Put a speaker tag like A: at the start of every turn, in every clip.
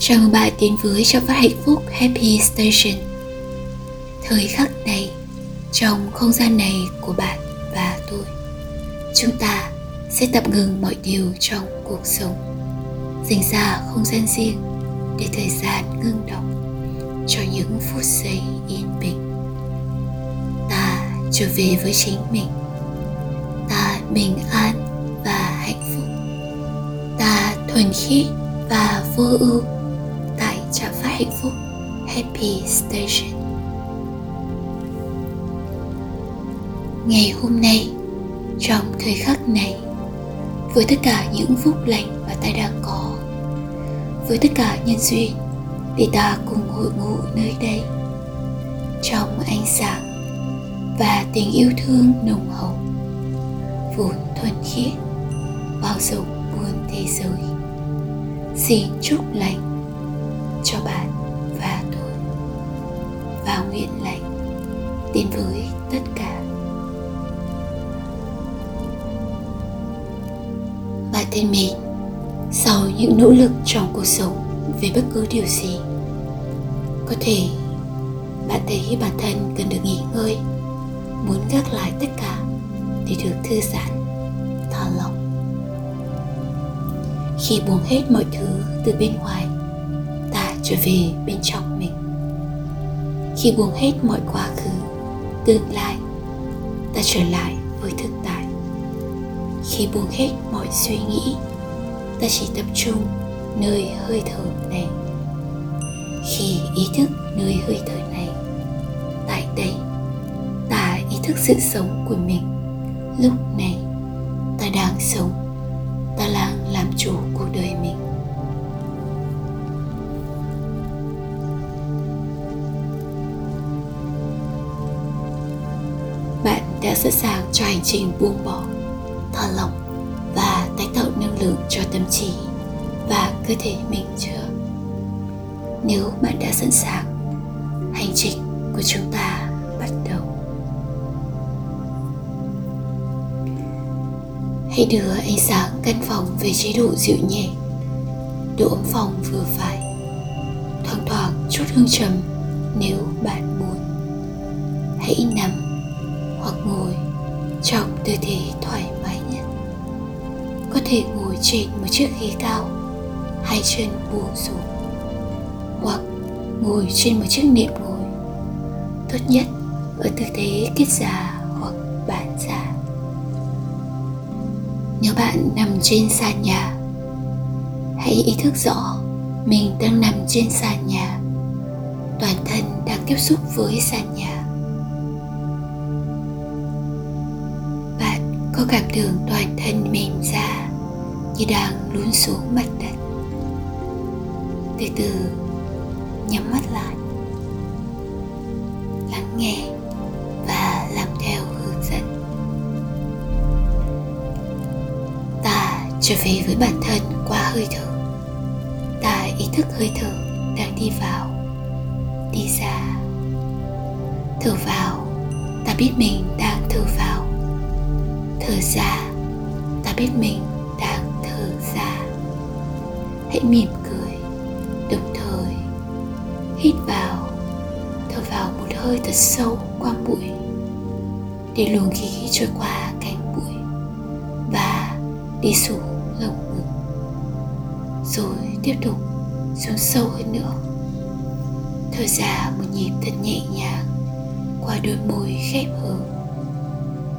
A: Chào mừng bạn đến với cho phát hạnh phúc Happy Station. Thời khắc này, trong không gian này của bạn và tôi Chúng ta sẽ tạm ngừng mọi điều trong cuộc sống. Dành ra không gian riêng để thời gian ngưng động Cho những phút giây yên bình. Ta trở về với chính mình. Ta bình an và hạnh phúc. Ta thuần khiết và vô ưu trạm phát hạnh phúc Happy Station. Ngày hôm nay, trong thời khắc này, với tất cả những phúc lành mà ta đang có, với tất cả nhân duyên để ta cùng hội ngộ nơi đây, trong ánh sáng và tình yêu thương nồng hậu, vốn thuần khiết, bao dung muôn thế giới. Xin chúc lành nguyện lành, đến với tất cả. Bạn thân mến sau những nỗ lực trong cuộc sống về bất cứ điều gì, có thể bạn thấy bản thân cần được nghỉ ngơi, muốn gác lại tất cả để được thư giãn, thả lỏng. Khi buông hết mọi thứ từ bên ngoài, ta trở về bên trong mình khi buông hết mọi quá khứ, tương lai, ta trở lại với thực tại. Khi buông hết mọi suy nghĩ, ta chỉ tập trung nơi hơi thở này. Khi ý thức nơi hơi thở này, tại đây, ta ý thức sự sống của mình. Lúc này, ta đang sống, ta đang làm chủ cuộc đời đã sẵn sàng cho hành trình buông bỏ, thả lỏng và tái tạo năng lượng cho tâm trí và cơ thể mình chưa? Nếu bạn đã sẵn sàng, hành trình của chúng ta bắt đầu. Hãy đưa ánh sáng căn phòng về chế độ dịu nhẹ. Độ ấm phòng vừa phải. Thoang thoảng chút hương trầm nếu bạn muốn. Hãy nằm ngồi trong tư thế thoải mái nhất. Có thể ngồi trên một chiếc ghế cao hai chân buông xuống, hoặc ngồi trên một chiếc nệm ngồi tốt nhất ở tư thế kết già hoặc bản già. Nếu bạn nằm trên sàn nhà, hãy ý thức rõ mình đang nằm trên sàn nhà. Toàn thân đang tiếp xúc với sàn nhà. Cảm tưởng toàn thân mềm ra như đang lún xuống mặt đất. Từ từ, nhắm mắt lại. Lắng nghe và làm theo hướng dẫn. Ta trở về với bản thân qua hơi thở. Ta ý thức hơi thở đang đi vào, đi ra. Thở vào, ta biết mình thở ra. Ta biết mình đang thở ra. Hãy mỉm cười, đồng thời hít vào, thở vào một hơi thật sâu qua mũi, để luồng khí trôi qua cánh mũi và đi xuống lồng ngực, rồi tiếp tục xuống sâu hơn nữa. Thở ra một nhịp thật nhẹ nhàng qua đôi môi khép hờ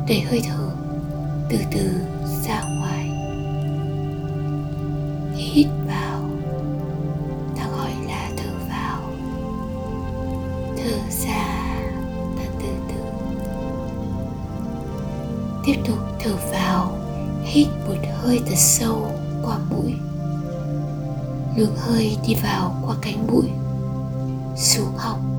A: để hơi thở từ từ ra ngoài. Hít vào. Ta gọi là thở vào. Thở ra ta từ từ. Tiếp tục thở vào. Hít một hơi thật sâu qua mũi. Luồng hơi đi vào qua cánh mũi. Xuống họng.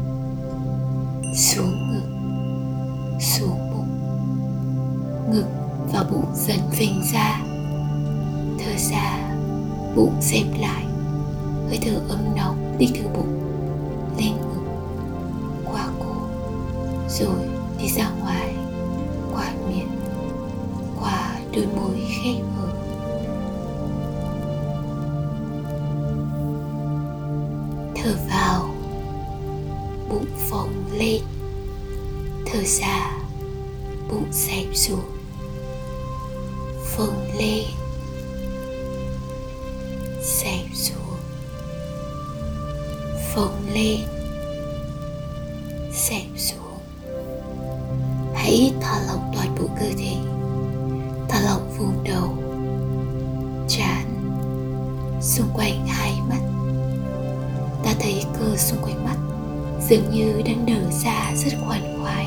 A: Phình ra thở ra bụng dẹp lại. Thấy cơ xung quanh mắt, dường như đang nở ra rất khoan khoái.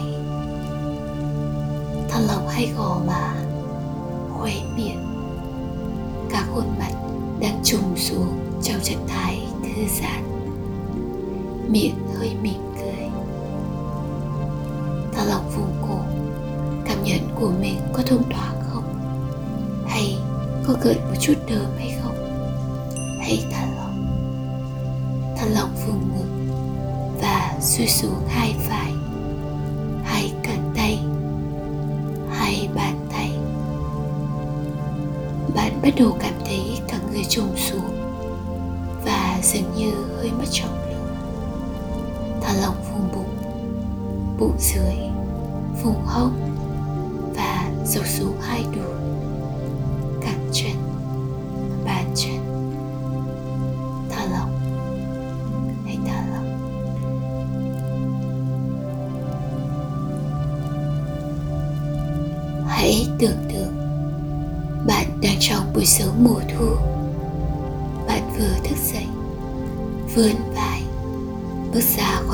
A: Thả lòng hay gò má, khóe miệng, cả khuôn mặt đang trùng xuống trong trạng thái thư giãn. Miệng hơi mỉm cười. Thả lòng vùng cổ cảm nhận của mình có thông thoáng không? Hay có gợi một chút đờm hay không? Hay thật xuôi xuống hai vai hai cánh tay. Hai bàn tay. Bạn bắt đầu cảm thấy cả người trùng xuống và dường như hơi mất trọng lượng. Thả lỏng vùng bụng bụng dưới, vùng hông.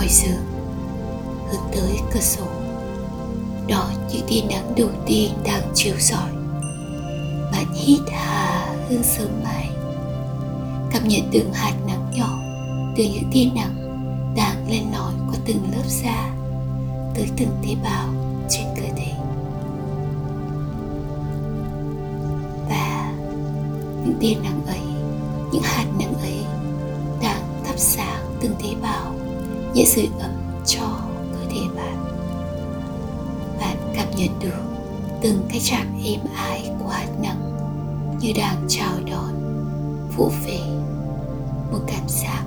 A: Giường hướng tới cửa sổ. Đó những tia nắng đầu tiên đang chiếu rọi. Bạn hít hà hương sớm mai cảm nhận từng hạt nắng nhỏ, từ những tia nắng đang lên lỏi qua từng lớp da, tới từng tế bào trên cơ thể. Và những tia nắng ấy, những hạt nắng những sự ấm cho cơ thể bạn. Bạn cảm nhận được từng cái chạm êm ái của hạt nắng như đang chào đón, vỗ về. Một cảm giác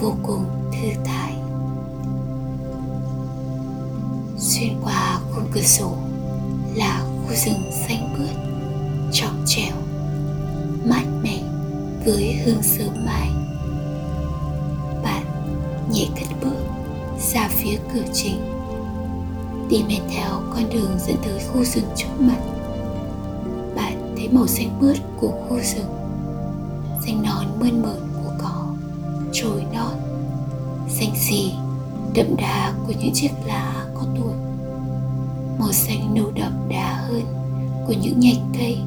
A: vô cùng thư thái. Xuyên qua khung cửa sổ là khu rừng xanh mướt, trong trẻo, mát mẻ với hương sớm mai nhẹ cất bước ra phía cửa chính. Đi men theo con đường dẫn tới khu rừng trước mặt. Bạn thấy màu xanh mướt của khu rừng. Xanh non mơn mởn của cỏ, trồi non xanh xì, đậm đà của những chiếc lá có tuổi. Màu xanh nâu đậm đà hơn của những nhành cây.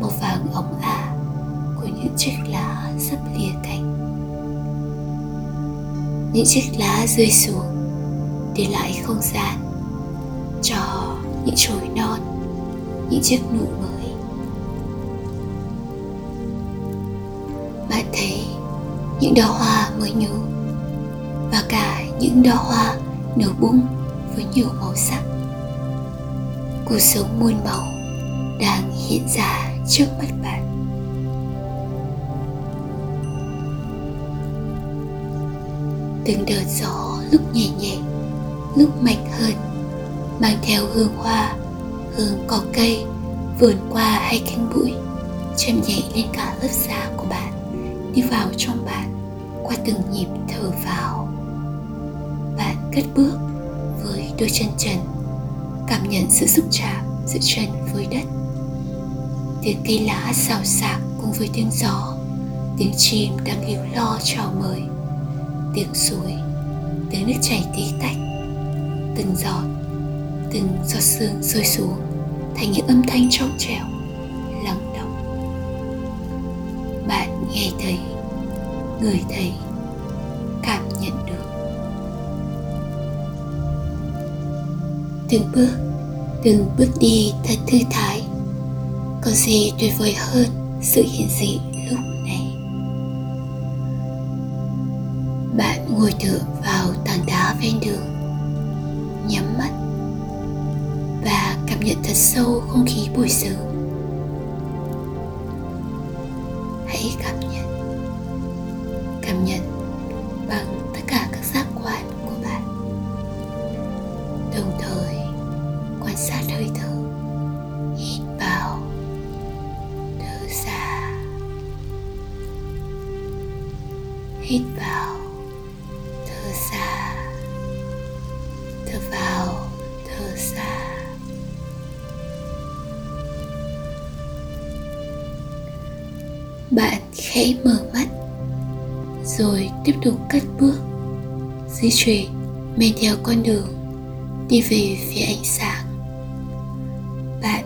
A: Màu vàng óng ả của những chiếc lá sắp lìa cành những chiếc lá rơi xuống, để lại không gian cho những chồi non, những chiếc nụ mới. Bạn thấy những đóa hoa mới nhú và cả những đóa hoa nở bung với nhiều màu sắc. Cuộc sống muôn màu đang hiện ra trước mắt bạn. Từng đợt gió lúc nhẹ nhẹ, lúc mạnh hơn, mang theo hương hoa, hương cỏ cây, vườn qua hai cánh bụi, chậm nhẹ lên cả lớp da của bạn, đi vào trong bạn, qua từng nhịp thở vào. Bạn cất bước với đôi chân trần, cảm nhận sự xúc chạm giữa chân với đất. Tiếng cây lá xào xạc cùng với tiếng gió, tiếng chim đang líu lo chào mời tiếng suối, tiếng nước chảy tí tách. Từng giọt từng giọt sương rơi xuống thành những âm thanh trong trẻo, lắng động. Bạn nghe thấy, người thấy, cảm nhận được. Từng bước từng bước đi thật thư thái, có gì tuyệt vời hơn sự hiện diện ngồi tựa vào tảng đá ven đường, nhắm mắt và cảm nhận thật sâu không khí buổi sớm. Di chuyển men theo con đường đi về phía ánh sáng. Bạn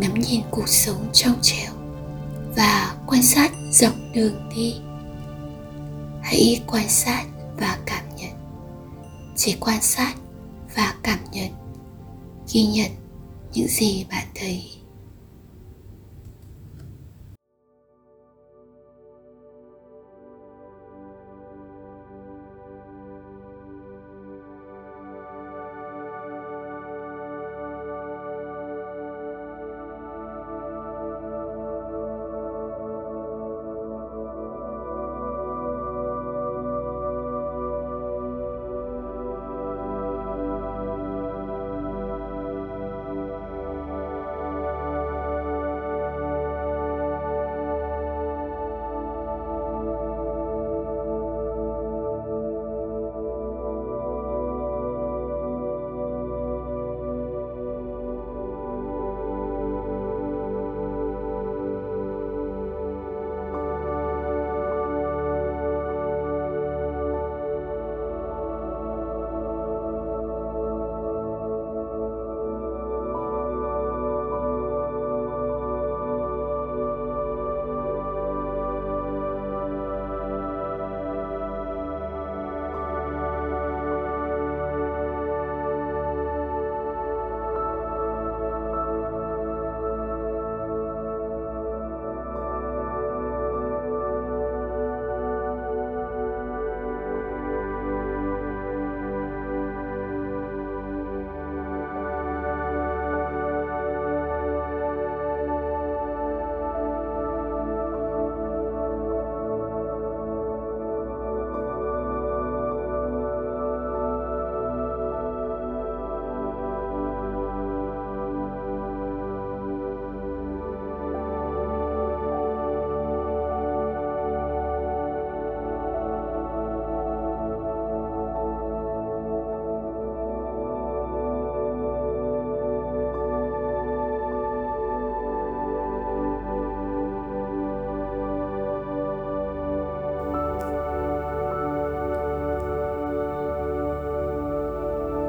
A: ngắm nhìn cuộc sống trong trẻo và quan sát dọc đường đi. Hãy quan sát và cảm nhận. Chỉ quan sát và cảm nhận ghi nhận những gì bạn thấy.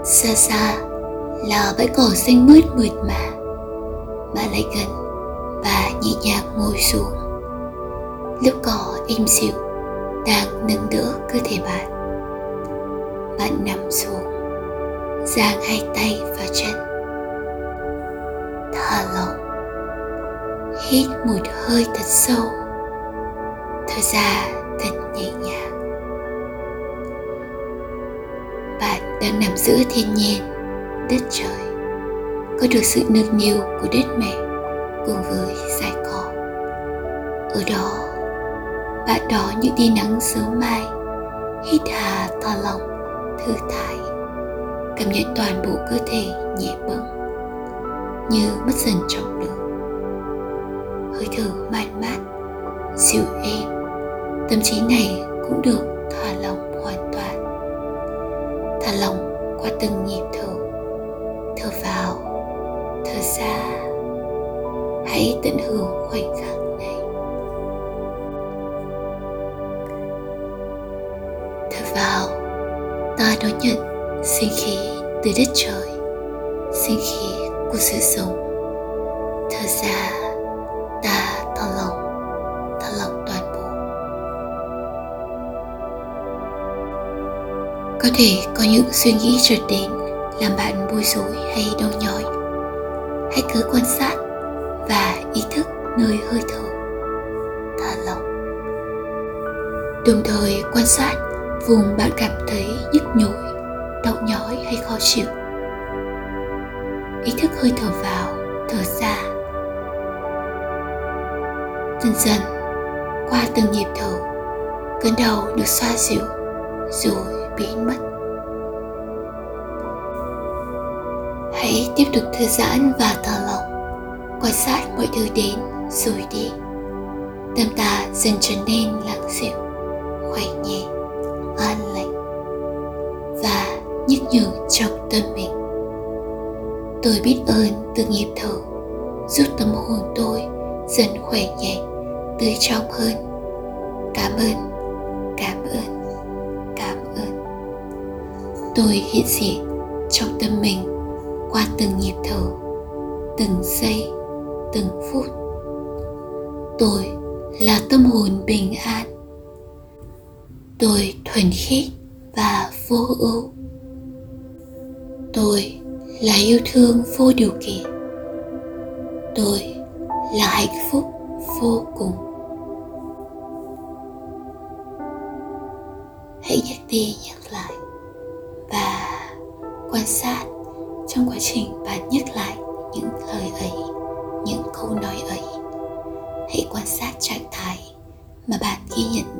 A: Xa xa là bãi cỏ xanh mướt mượt mà. Bạn lại gần và nhẹ nhàng ngồi xuống. Lớp cỏ êm dịu, đang nâng đỡ cơ thể bạn bạn nằm xuống, giang hai tay và chân. Thả lỏng, hít một hơi thật sâu. Thở ra đang nằm giữa thiên nhiên, đất trời. Có được sự nâng niu của đất mẹ cùng với dải cỏ ở đó, bạn đón những tia nắng sớm mai, hít hà thả lòng, thư thái. Cảm nhận toàn bộ cơ thể nhẹ bẫng, như mất dần trọng lượng. Hơi thở man mát, dịu êm. Tâm trí này cũng được từng nhịp thở thở vào, thở ra. Hãy tận hưởng khoảnh khắc này. Thở vào, ta đón nhận sinh khí từ đất trời. Những suy nghĩ trượt đến làm bạn bối rối hay đau nhói. Hãy cứ quan sát và ý thức nơi hơi thở. Thả lỏng. Đồng thời quan sát vùng bạn cảm thấy nhức nhối, đau nhói hay khó chịu. Ý thức hơi thở vào, thở ra. Dần dần, qua từng nhịp thở, cơn đau được xoa dịu rồi biến mất. Hãy tiếp tục thư giãn và thả lỏng. Quan sát mọi thứ đến rồi đi. Tâm ta dần trở nên lặng dịu, khỏe nhẹ, an lành và nhắc nhở trong tâm mình. Tôi biết ơn từ nhịp thở giúp tâm hồn tôi dần khỏe nhẹ, tươi trong hơn. Cảm ơn cảm ơn cảm ơn. Tôi hiện diện trong tâm mình qua từng nhịp thở, từng giây, từng phút. Tôi là tâm hồn bình an. Tôi thuần khiết và vô ưu. Tôi là yêu thương vô điều kiện. Tôi là hạnh phúc vô cùng. Hãy nhắc đi nhắc lại và quan sát trong quá trình bạn nhắc lại những lời ấy, những câu nói ấy, hãy quan sát trạng thái mà bạn ghi nhận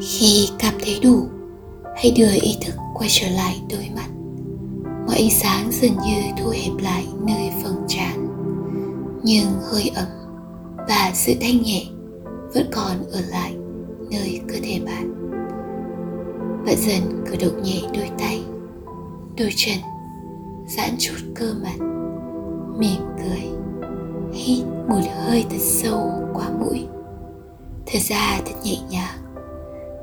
A: khi cảm thấy đủ, hãy đưa ý thức quay trở lại đôi mắt. Mọi ánh sáng dường như thu hẹp lại nơi phần trán. Nhưng hơi ấm và sự thanh nhẹ vẫn còn ở lại nơi cơ thể bạn. Bạn dần cử động nhẹ đôi tay, đôi chân, giãn chút cơ mặt, mỉm cười, hít một hơi thật sâu qua mũi. Thở ra thật nhẹ nhàng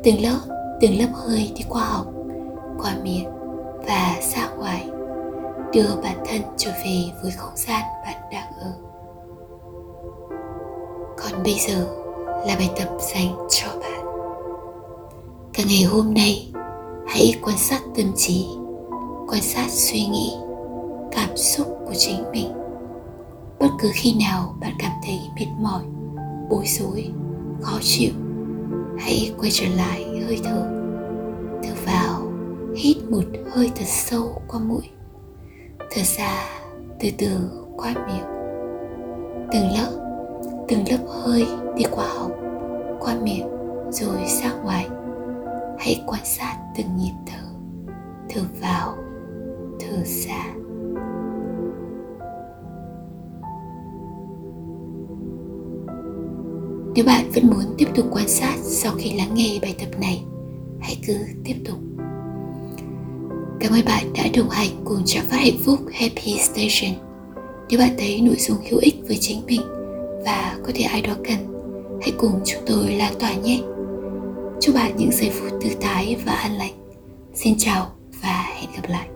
A: từng lớp từng lớp hơi đi qua họng qua miệng và ra ngoài đưa bản thân trở về với không gian bạn đang ở. Còn bây giờ là bài tập dành cho bạn. Cả ngày hôm nay, hãy quan sát tâm trí, quan sát suy nghĩ, cảm xúc của chính mình. Bất cứ khi nào bạn cảm thấy mệt mỏi, bối rối, khó chịu hãy quay trở lại hơi thở. Thở vào, hít một hơi thật sâu qua mũi. Thở ra từ từ qua miệng. Từng lớp từng lớp hơi đi qua họng, qua miệng rồi ra ngoài. Hãy quan sát từng nhịp thở. Thở vào, thở ra. Nếu bạn vẫn muốn tiếp tục quan sát sau khi lắng nghe bài tập này, hãy cứ tiếp tục. Cảm ơn bạn đã đồng hành cùng trạm phát hạnh phúc happy station. Nếu bạn thấy nội dung hữu ích với chính mình và có thể ai đó cần, hãy cùng chúng tôi lan tỏa nhé. Chúc bạn những giây phút thư thái và an lành. Xin chào và hẹn gặp lại.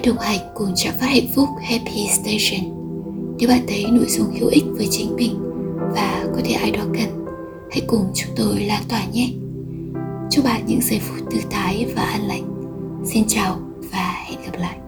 A: Hãy đồng hành cùng trạm phát hạnh phúc Happy Station. Nếu bạn thấy nội dung hữu ích với chính mình và có thể ai đó cần, hãy cùng chúng tôi lan tỏa nhé. Chúc bạn những giây phút thư thái và an lành. Xin chào và hẹn gặp lại.